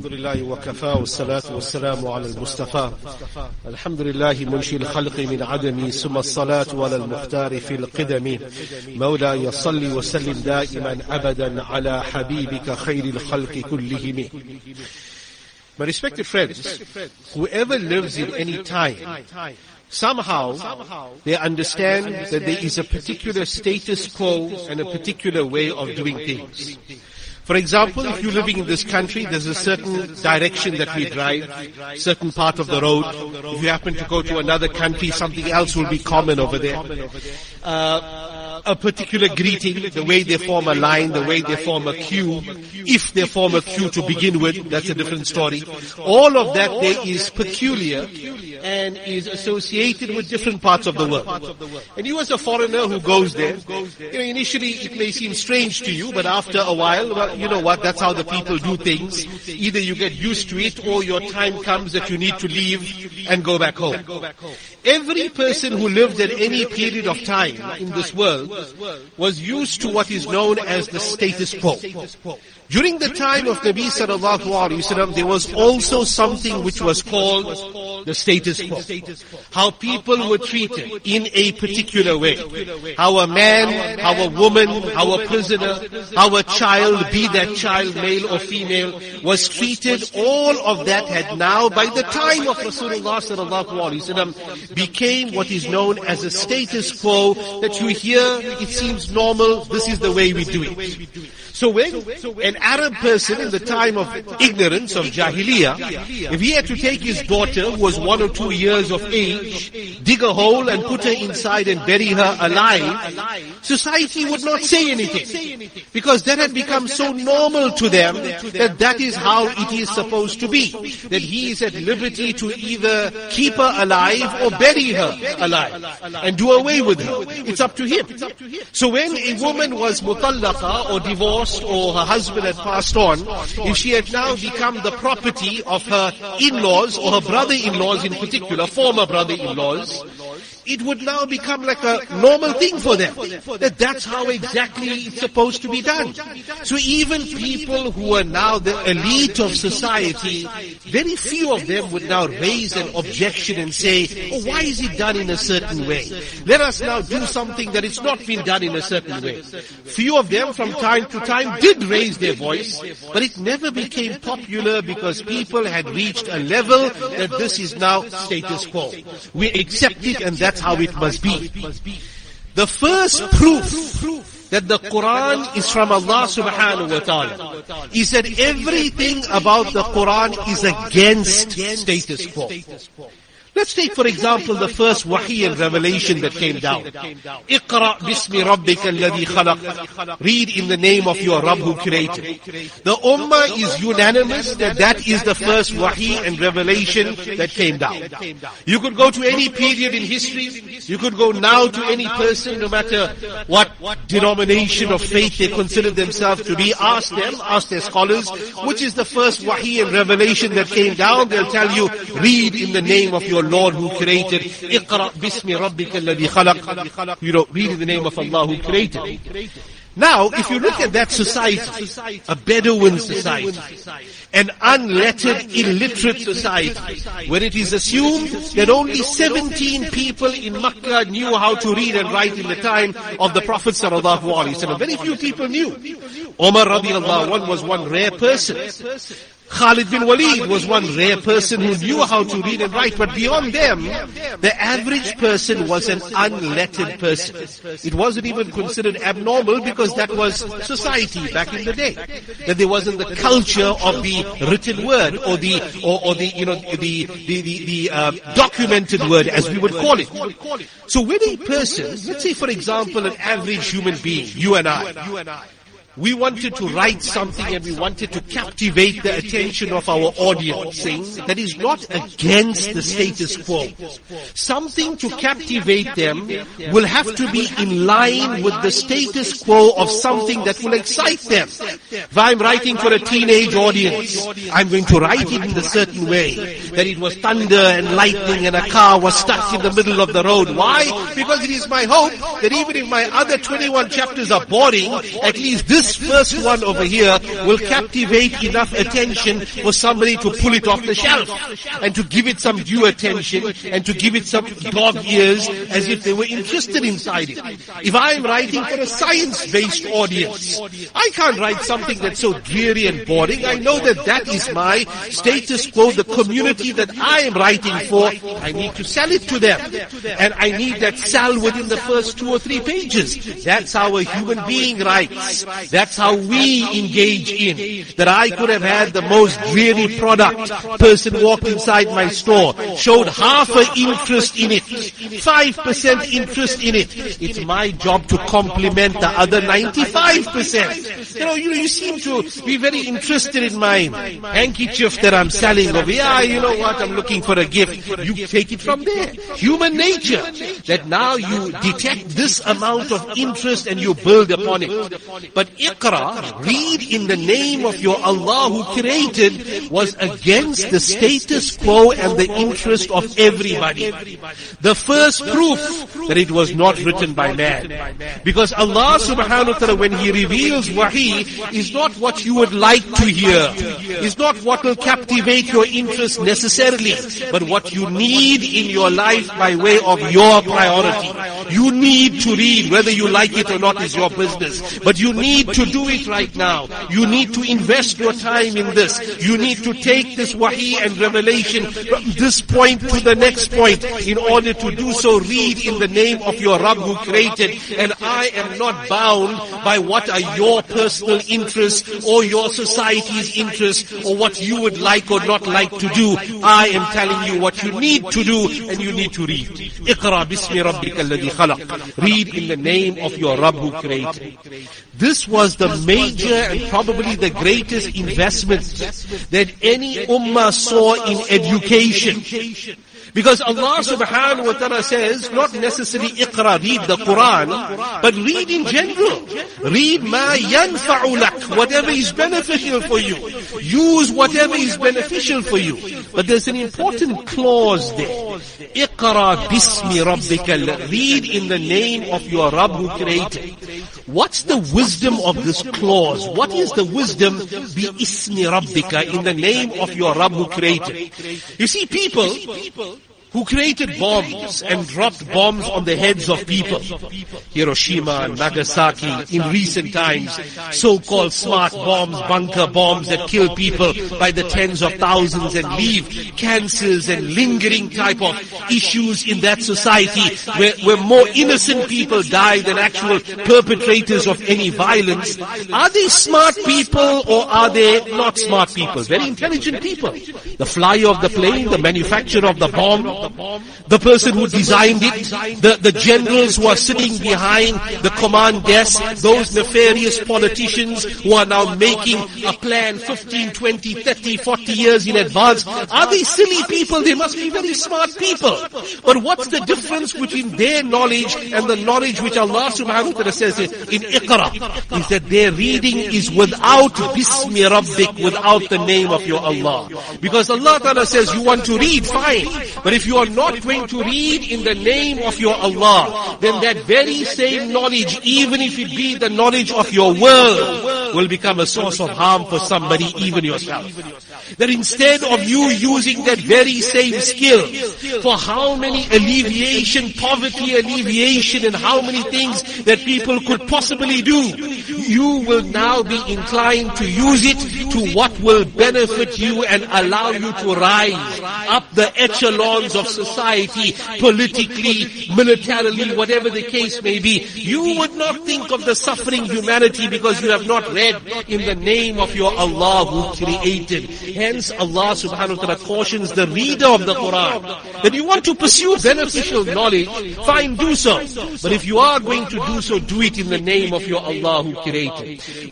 الحمد لله وكفى والصلاة والسلام على المصطفى. الحمد لله منشي الخلق من عدم ثم الصلاة على المختار في القدم. مولاي صل وسلم دائما أبدا على حبيبك خير الخلق كلهم. My respected friends, whoever lives in any time, somehow they understand that there is a particular status quo and a particular way of doing things. For example, if you're living in this country, there's a certain direction that we drive, certain part of the road. If you happen to go to another country, something else will be common over there. Uh, a particular greeting, the way they form a line, the way they form a queue. If they form a queue to begin with, that's a different story. All of that there is peculiar and is associated with different parts of the world. And you as a foreigner who goes there, you know, initially it may seem strange to you, but after a while, well, you know what, that's how the people do things. Either you get used to it or your time comes that you need to leave and go back home. Every person who lived at any period of time in this world was used to what is known as the status quo. During the time of Nabi sallallahu alaihi wasallam, there was also something which was called the status quo. How people were treated in a particular way. How a man, how a woman, how a prisoner, how a child, be that child male or female, was treated. All of that had now, by the time of Rasulullah sallallahu alaihi wasallam, became what is known as a status quo that you hear, it seems normal, this is the way we do it. So when an Arab person in the time of ignorance of Jahiliyyah, if he had to take his daughter who was one or two years of age, dig a hole and put her inside and bury her alive, society would not say anything. Because that had become so normal to them that that is how it is supposed to be. That he is at liberty to either keep her alive or bury her alive and do away with her. It's up to him. So when a woman was mutallaqa or divorced, or her husband had passed on, if she had now become the property of her in-laws or her brother-in-laws in particular, former brother-in-laws, it would now become like a normal thing for them. That that's how exactly it's supposed to be done. So even people who are now the elite of society, very few of them would now raise an objection and say, oh, why is it done in a certain way? Let us now do something that it's not been done in a certain way. Few of them from time to time did raise their voice, but it never became popular because people had reached a level that this is now status quo. We accept it and that's how it must be. The first proof that the Quran is from Allah subhanahu wa ta'ala is that everything about the Quran is against status quo. Let's take for example the first wahi and revelation that came down. Iqra bismi rabbika alladhi khalaq. Read in the name of your Rabb who created. The ummah is unanimous that that is the first wahi and revelation that came down. You could go to any period in history. You could go now to any person, no matter what denomination of faith they consider themselves to be. Ask them, ask their scholars, which is the first wahi and revelation that came down. They'll tell you, read in the name of your Lord who created. Iqra bismi rabbika alladhi khalaq. You know, read in the name of Allah who created. Now, if you look at that society, a Bedouin society, an unlettered, illiterate society, where it is assumed that only 17 people in Makkah knew how to read and write in the time of the Prophet sallallahu alaihi wasallam. Very few people knew. Omar radiallahu anh was one rare person. Khalid bin Walid was one rare person who knew how to read and write, but beyond them, the average person was an unlettered person. It wasn't even considered abnormal because that was society back in the day. That there wasn't the culture of the written word or the, or, or the, you know, the, the, the, the uh, documented word as we would call it. So when a person, let's say for example an average human being, you and I, we wanted to write something and we wanted to captivate the attention of our audience, saying that is not against the status quo. Something to captivate them will have to be in line with the status quo of something that will excite them. If I'm writing for a teenage audience, I'm going to write it in a certain way, that it was thunder and lightning and a car was stuck in the middle of the road. Why? Because it is my hope that even if my other 21 chapters are boring, at least this this first one over here will captivate enough attention for somebody to pull it off the shelf and to give it some due attention and to give it some dog ears as if they were interested inside it. If I'm writing for a science-based audience, I can't write something that's so dreary and boring. I know that that is my status quo, the community that I am writing for. I need to sell it to them. And I need that sell within the first two or three pages. That's how a human being writes. That's how we engage in. That I could have had the most dreary product. Person walked inside my store, showed half an interest in it, 5% interest in it. It's my job to complement the other 95%. You know, you, you seem to be very interested in my handkerchief that I'm selling over. Yeah, you know what? I'm looking for a gift. You take it from there. Human nature. That now you detect this amount of interest and you build upon it. But Iqra, read in the name of your Allah who created, was against the status quo and the interest of everybody. The first proof that it was not written by man. Because Allah subhanahu wa ta'ala when He reveals wahi is not what you would like to hear. Is not what will captivate your interest necessarily, but what you need in your life by way of your priority. You need to read, whether you like it or not is your business. But you need to do it right now. You need to invest your time in this. You need to take this wahi and revelation from this point to the next point. In order to do so, read in the name of your Rabb who created. And I am not bound by what are your personal interests or your society's interests or what you would like or not like to do. I am telling you what you need to do and you need to read. اقرأ باسم ربك الذي Read in the name of your Rabb who created. This was the major and probably the greatest investment that any ummah saw in education. Because Allah subhanahu wa ta'ala says, not necessarily iqra, read the Quran, but read in general. Read ma yanfa'ulak, whatever is beneficial for you. Use whatever is beneficial for you. But there's an important clause there. Iqra bismi rabbika. Read in the name of your Rabb who created. What's the wisdom of this clause? What is the wisdom? Bi ismi rabbika, in the name of your Rabb who created. You see, people, who created bombs and dropped bombs on the heads of people. Hiroshima and Nagasaki in recent times, so-called smart bombs, bunker bombs that kill people by the tens of thousands and leave cancers and lingering type of issues in that society where, where more innocent people die than actual perpetrators of any violence. Are they smart people or are they not smart people? Very intelligent people. The flyer of the plane, the manufacturer of the bomb, the person who designed it, the, the generals who are sitting behind the command desk, those nefarious politicians who are now making a plan 15, 20, 30, 40 years in advance. Are they silly people? They must be very smart people. But what's the difference between their knowledge and the knowledge which Allah subhanahu wa ta'ala says in Iqra? Is that their reading is without Bismi Rabbik, without the name of your Allah. Because Allah ta'ala says you want to read, fine. But if you are not going to read in the name of your Allah, then that very same knowledge, even if it be the knowledge of your world, will become a source of harm for somebody, even yourself. That instead of you using that very same skill for how many alleviation, poverty alleviation and how many things that people could possibly do, you will now be inclined to use it to what will benefit you and allow you to rise up the echelons of society, politically, militarily, whatever the case may be. You would not think of the suffering humanity because you have not read in the name of your Allah who created. Hence Allah subhanahu wa ta'ala cautions the reader of the Quran that you want to pursue beneficial knowledge, fine do so. But if you are going to do so, do it in the name of your Allah who created.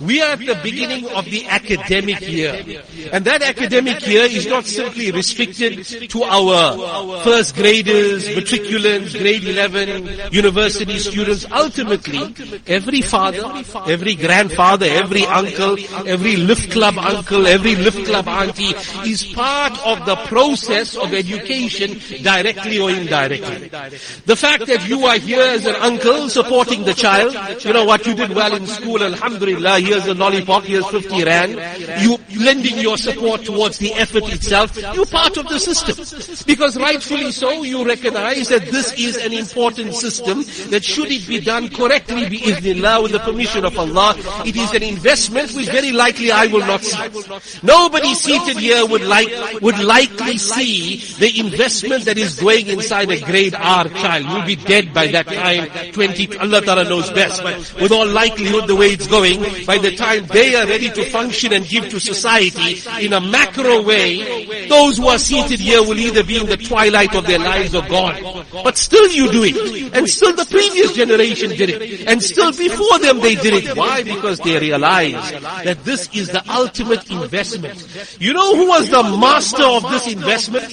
We are at the beginning of the academic year. And that academic year is not simply restricted to our first graders, matriculants, grade 11, university students. Ultimately, every father, every grandfather, every uncle, every lift club uncle, every lift club auntie is part of the process of education directly or indirectly. The fact that you are here as an uncle supporting the child, you know what, you did well in school, alhamdulillah, here's a lollipop, here's 50 rand, you lending your support towards the effort itself, you're part of the system. Because rightfully so, you recognize that this is an important system that should it be done correctly, bi'idhnillah, with the permission of Allah, it is an investment which very likely I will not see. Nobody seated here would like, would likely see the investment that is going inside a grade R child. You'll be dead by that time, 20, Allah Ta'ala knows best, but with all likelihood the way it's going, by the time they are ready to function and give to society in a macro way, those who are seated here will either be in the twilight of their lives or gone. But still you do it. And still the previous generation did it. And still before them they did it. Why? Because they realized that this is the ultimate investment. You know who was the master of this investment?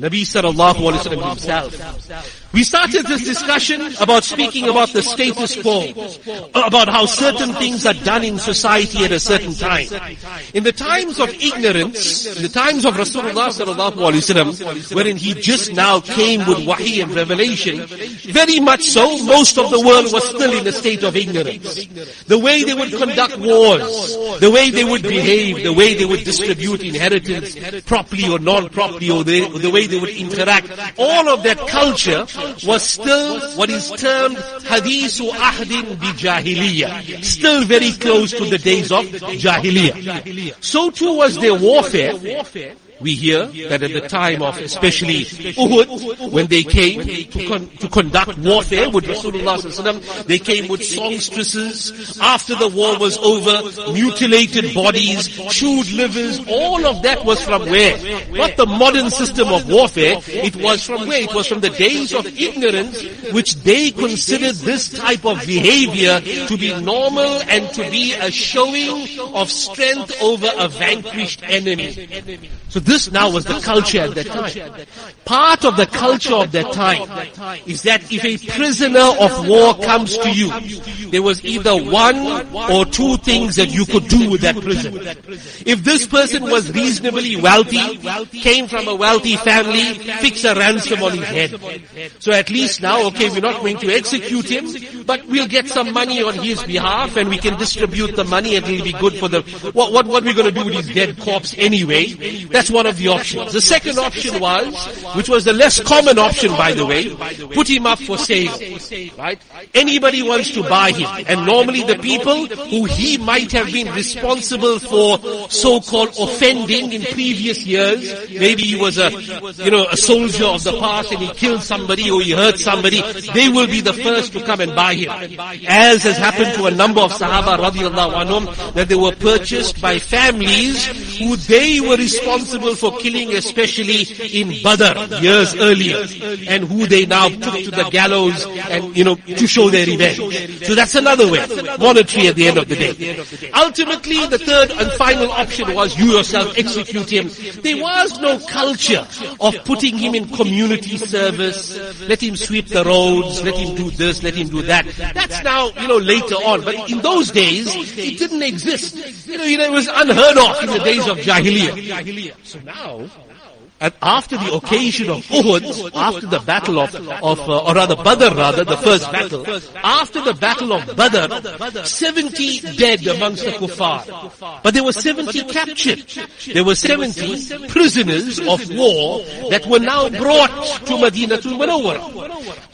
Nabi sallallahu alayhi wa sallam himself. We started this discussion about speaking about the status quo, about how certain things are done in society at a certain time. In the times of ignorance, in the times of Rasulullah sallallahu alaihi wasallam, wherein he just now came with wahi and revelation, very much so, most of the world was still in a state of ignorance. The way they would conduct wars, the way they would behave, the way they would distribute inheritance properly or non-properly, or the, the way they would interact, all of that culture was still what is termed hadithu ahdin bi jahiliyyah. Still very close to the days of jahiliyyah. So too was their warfare we hear that at the time of especially Uhud, when they came to, con- to conduct warfare with Rasulullah they came with songstresses. After the war was over, mutilated bodies, chewed livers, all of that was from where? Not the modern system of warfare, it was from where? It was from the days of ignorance, which they considered this type of behavior to be normal and to be a showing of strength over a vanquished enemy. So this now was the culture at that time. Part of the culture of that time is that if a prisoner of war comes to you, there was either one or two things that you could do with that prisoner. If this person was reasonably wealthy, came from a wealthy family, fix a ransom on his head. So at least now, okay, we're not going to execute him, but we'll get some money on his behalf and we can distribute the money and it'll be good for the, what, what, what are we going to do with his dead corpse anyway? That's one of the options. The second option was, which was the less common option by the way, put him up for sale. Right? Anybody wants to buy him. And normally the people who he might have been responsible for so-called offending in previous years, maybe he was a, you know, a soldier of the past and he killed somebody or he hurt somebody, they will be the first to come and buy him. As has happened to a number of Sahaba radiallahu anhum, that they were purchased by families who they were responsible responsible for killing especially in Badr years earlier and who they now took to the gallows and, you know, to show their revenge. So that's another way. Monetary at the end of the day. Ultimately, the third and final option was you yourself execute him. There was no culture of putting him in community service. Let him sweep the roads. Let him do this. Let him do that. That's now, you know, later on. But in those days, it didn't exist. You know, it was unheard of in the days of Jahiliyyah. So now, and after the occasion of Uhud, after the battle of, of uh, or rather Badr rather, the first battle, after the battle of Badr, 70 dead amongst the kuffar. But there were 70 captured. There were 70 prisoners of war that were now brought to Medina to Munawwar.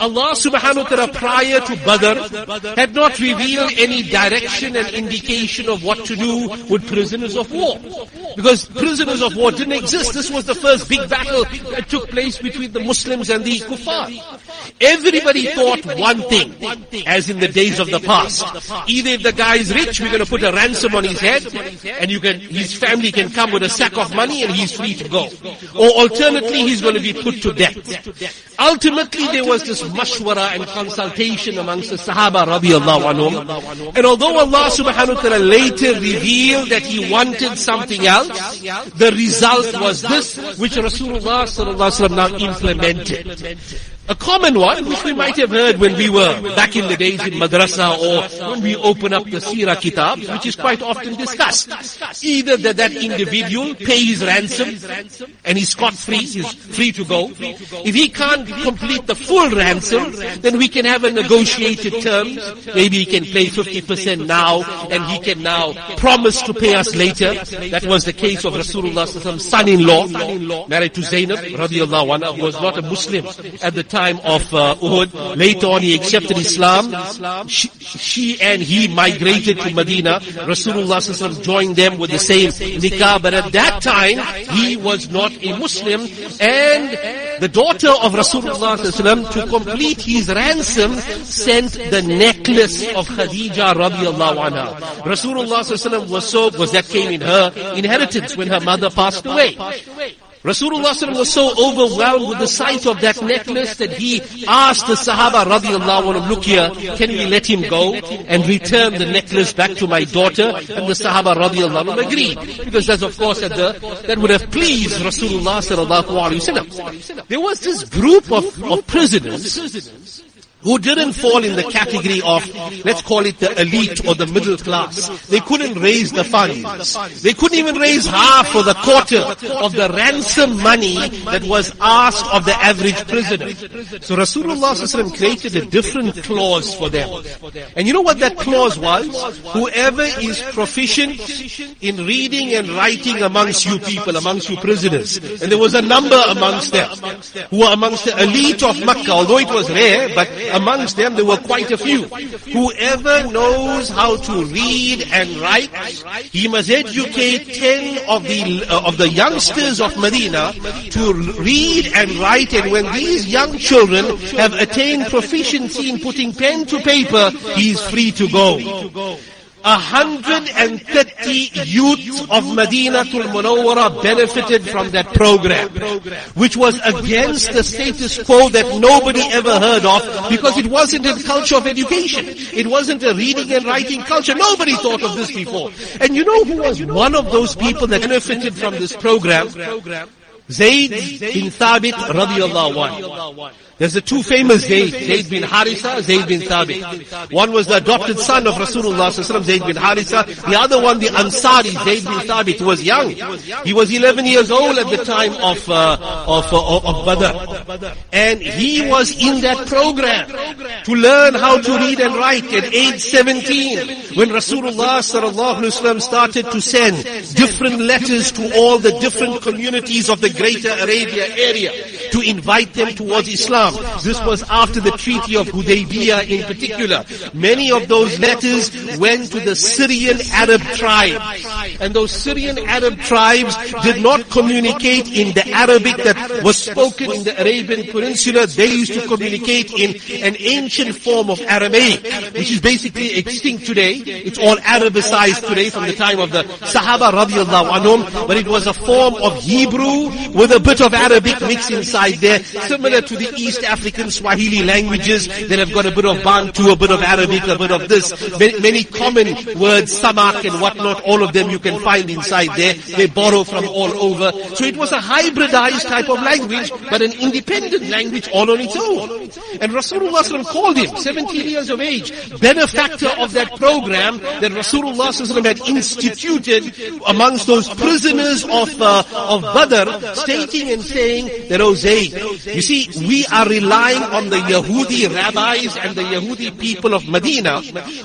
Allah subhanahu wa ta'ala prior to Badr had not revealed any direction and indication of what to do with prisoners of war. Because prisoners of war didn't exist. This was the first big battle that took place between the Muslims and the kuffar. Everybody thought one thing, as in the days of the past. Either if the guy is rich, we're going to put a ransom on his head, and you can, his family can come with a sack of money and he's free to go. Or alternately, he's going to be put to death. Ultimately, there was this mashwara and consultation amongst the Sahaba radiallahu anhum. And although Allah subhanahu wa ta'ala later revealed that He wanted something else, the result was this, which Rasulullah sallallahu now implemented. A common one, which we might have heard when we were back in the days in madrasa or when we open up the Sirah kitabs, which is quite often discussed. Either that that individual pays ransom and he's scot free, he's free to go. If he can't complete the full ransom, then we can have a negotiated terms. Maybe he can pay 50% now and he can now promise to pay us later. That was the case of Rasulullah's son-in-law, married to Zainab radiallahu anha, who was not a Muslim at the time of uh, Uhud. Later on he accepted Islam. She, she and he migrated to Medina. Rasulullah joined them with the same nikah, but at that time he was not a Muslim and the daughter of Rasulullah to complete his ransom sent the necklace of Khadija radiallahu anha. Rasulullah was so, was that came in her inheritance when her mother passed away. Rasulullah was so overwhelmed with the sight of that necklace that he asked the Sahaba radiallahu anhu, look here, can we let him go and return the necklace back to my daughter? And the Sahaba radiallahu anhu agreed. Because that's of course that, the, that would have pleased Rasulullah There was this group of, of prisoners who didn't fall in the category of, let's call it the elite or the middle class. They couldn't raise the funds. They couldn't even raise half or the quarter of the ransom money that was asked of the average prisoner. So Rasulullah created a different clause for them. And you know what that clause was? Whoever is proficient in reading and writing amongst you people, amongst you prisoners, and there was a number amongst them who were amongst the elite of Makkah, although it was rare, but amongst them there were quite a few. Whoever knows how to read and write, he must educate ten of the uh, of the youngsters of Medina to read and write. And when these young children have attained proficiency in putting pen to paper, he is free to go. 130 youths of Medina Tul Munawwara benefited from that program, which was against the status quo that nobody ever heard of because it wasn't a culture of education. It wasn't a reading and writing culture. Nobody thought of this before. And you know who was one of those people that benefited from this program? Zayd bin Thabit radiallahu anhu. There's the two famous Zayd, Zayd bin Harisa, Zayd bin Thabit. One was the adopted son of Rasulullah Zayd bin Harisa. The other one, the Ansari, Zayd bin Thabit, was young. He was 11 years old at the time of, uh, of, uh, of Badr. And he was in that program to learn how to read and write at age 17 when Rasulullah started to send different letters to all the different communities of the greater Arabia area to invite them towards Islam. This was after the Treaty of Hudaybiyah in particular. Many of those letters went to the Syrian Arab tribes. And those Syrian Arab tribes did not communicate in the Arabic that was spoken in the Arabian Peninsula. They used to communicate in an ancient form of Aramaic, which is basically extinct today. It's all Arabicized today from the time of the Sahaba radiallahu anhum, but it was a form of Hebrew with a bit of Arabic mixed inside there, similar to the East East African Swahili languages that have got a bit of Bantu, a bit of Arabic, a bit of this. Many, many common words, samak and whatnot, all of them you can find inside there. They borrow from all over. So it was a hybridized type of language, but an independent language all on its own. And Rasulullah called him, 17 years of age, benefactor of that program that Rasulullah had instituted amongst those prisoners of, uh, of Badr, stating and saying that, oh You see, we are relying on the Yahudi rabbis and the Yahudi people of Medina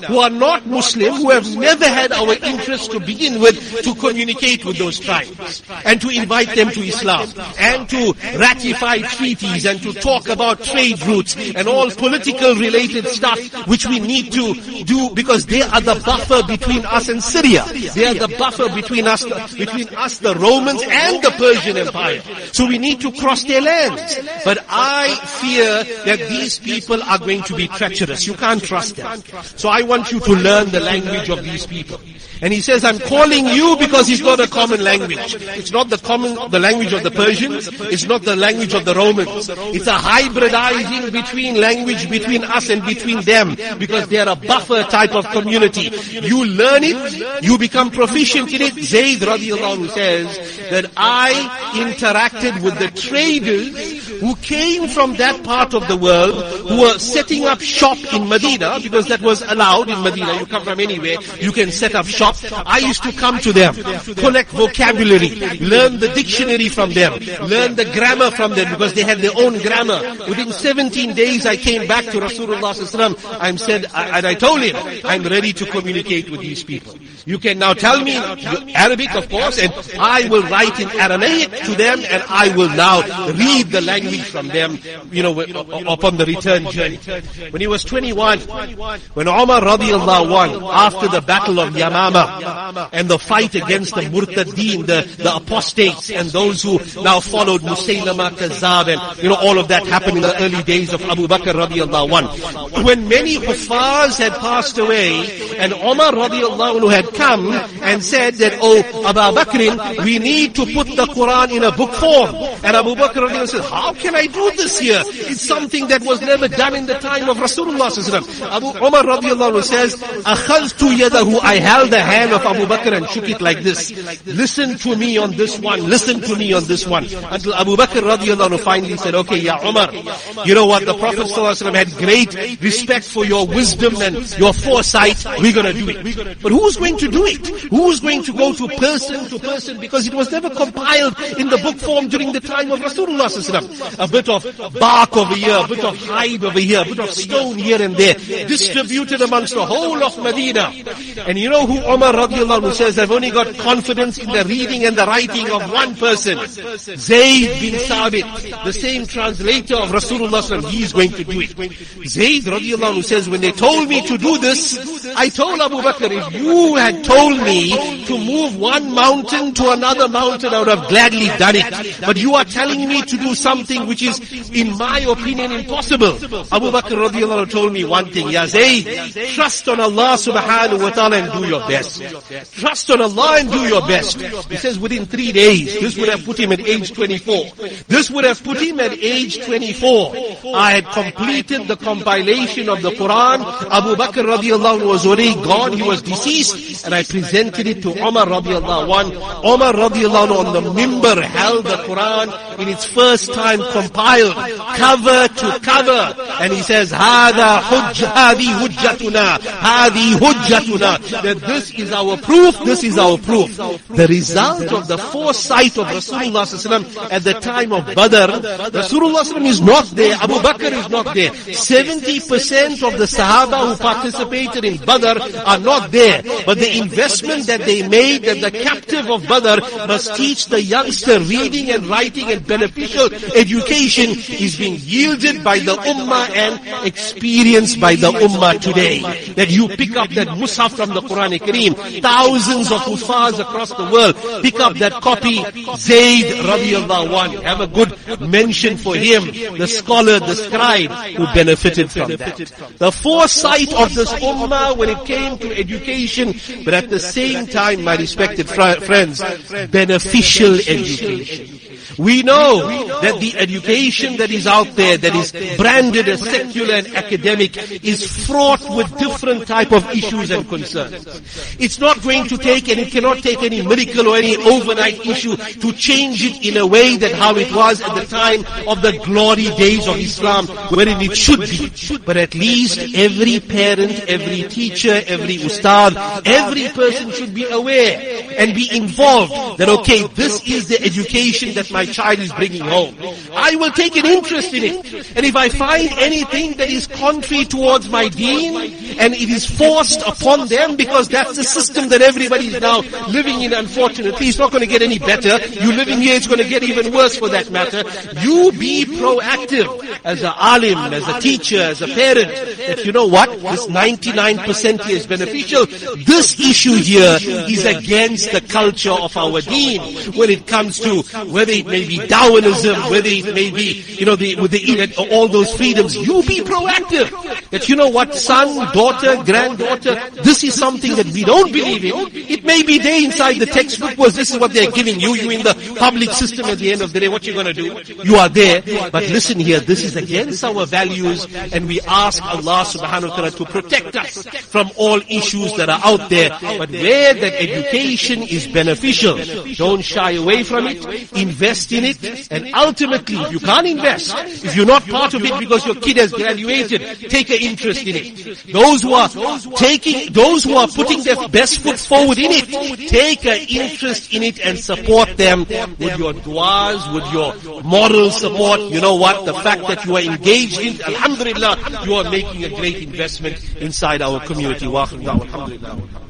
who are not Muslim, who have never had our interest to begin with to communicate with those tribes and to invite them to Islam and to ratify treaties and to talk about trade routes and all political related stuff which we need to do because they are the buffer between us and Syria. They are the buffer between us, between us, the Romans and the Persian Empire. So we need to cross their lands. But I fear that these people are going to be treacherous. You can't trust them. So I want you to learn the language of these people. And he says, I'm calling you because it's not a common language. It's not the common, the language of the Persians. It's not the language of the Romans. It's a hybridizing between language between us and between them because they are a buffer type of community. You learn it, you become proficient in it. Zayd radiallahu says that I interacted with the traders who came from that part of the world, who were setting up shop in Medina, because that was allowed in Medina. You come from anywhere, you can set up shop. I used to come to them, collect vocabulary, learn the dictionary from them, learn the grammar from them, because they had their own grammar. Within 17 days I came back to Rasulullah I said, and I told him, I'm ready to communicate with these people. You can now tell me Arabic, of course, and I will write in Aramaic to them, and I will now read the language from them, you know, upon the return journey. When he was 21, when Umar radiallahu anh, after the battle of Yamama, and the fight against the murtadeen, the, the apostates, and those who now followed Musaylama Kazab, and, you know, all of that happened in the early days of Abu Bakr radiallahu anh. When many Hufaz had passed away, and Umar radiallahu anh had come and said that, oh, Abu Bakr, we need to put the Quran in a book form. And Abu Bakr said, how can I do this here? It's something that was never done in the time of Rasulullah Abu Umar radiallahu says, أَخَذْتُ يَدَهُ I held the hand of Abu Bakr and shook it like this. Listen to me on this one, listen to me on this one. Until Abu Bakr radiallahu finally said, okay, Ya Umar, you know what, the Prophet had great respect for your wisdom and your foresight, we're gonna do it. But who's going to do it? Who's going to go to person to person? Because it was never compiled in the book form during the time of Rasulullah a bit of bark over here, a bit of hide over here, a bit of stone here and there, distributed amongst the whole of Medina. And you know who Umar radiallahu says, I've only got confidence in the reading and the writing of one person. Zayd bin Sabit, the same translator of Rasulullah he is going to do it. Zayd radiallahu says, when they told me to do this, I told Abu Bakr, if you had told me to move one mountain to another mountain, I would have gladly done it. But you are telling me to do something which is, in my opinion, impossible. Abu Bakr radiallahu told me one thing, Ya Zayd, trust on Allah subhanahu wa ta'ala and do your best. Trust on Allah and do your best. He says within three days, this would have put him at age 24. This would have put him at age 24. I had completed the compilation of the Quran. Abu Bakr radiallahu was already gone. He was deceased. And I presented it to Umar radiallahu one. Umar radiallahu on the mimbar held the Quran in its first time compiled, cover to cover. And he says, هذا حج, هذه حجتنا, هذه حجتنا. That this is our proof, this is our proof. The result of the foresight of Rasulullah at the time of Badr, Rasulullah is not there, Abu Bakr is not there. 70% of the Sahaba who participated in Badr are not there. But the investment that they made that the captive of Badr must teach the youngster reading and writing and beneficial education is being yielded by the Ummah and experienced by the Ummah today. That you pick up that Mus'haf from the Quran Kareem, thousands of Hufaz across the world pick up that copy, Zayd radiallahu anhu. Have a good mention for him, the scholar, the scribe who benefited from that. The foresight of this Ummah when it came to education, but at the same time, my respected fr- friends, beneficial education. We know that the education that is out there, that is branded as secular and academic, is fraught with different type of issues and concerns. It's not going to take, and it cannot take any miracle or any overnight issue to change it in a way that how it was at the time of the glory days of Islam, wherein it should be. But at least every parent, every teacher, every ustad, every person should be aware and be involved that okay, this is the education that my child is bringing home. I will take an interest in it. And if I find anything that is contrary towards my deen, and it is forced upon them because that's the system that everybody is now living in unfortunately, it's not going to get any better. You living here, it's going to get even worse for that matter. You be proactive as an alim, as a teacher, as a parent, that you know what, this 99% here is beneficial. This issue here is against the culture of our deen when it comes to whether it may be Darwinism, whether it may be, you know, the, with the, all those freedoms. You be proactive. That you know what, son, daughter, granddaughter, this is something that we don't believe in. It may be there inside the textbook was this is what they're giving you. You in the public system at the end of the day, what you're gonna do? You are there. But listen here, this is against our values and we ask Allah subhanahu wa ta'ala to protect us from all issues that are out there. But where that education is beneficial, don't shy away from it. Invest in it. And ultimately, if you can't invest, if you're not part of it because your kid has graduated, take an interest in it. Those who are taking, those who are putting their best foot forward in it, take an interest in it and support them with your du'as, with your moral support. You know what? The fact that you are engaged in, alhamdulillah, you are making a great investment inside our community. Wa alhamdulillah.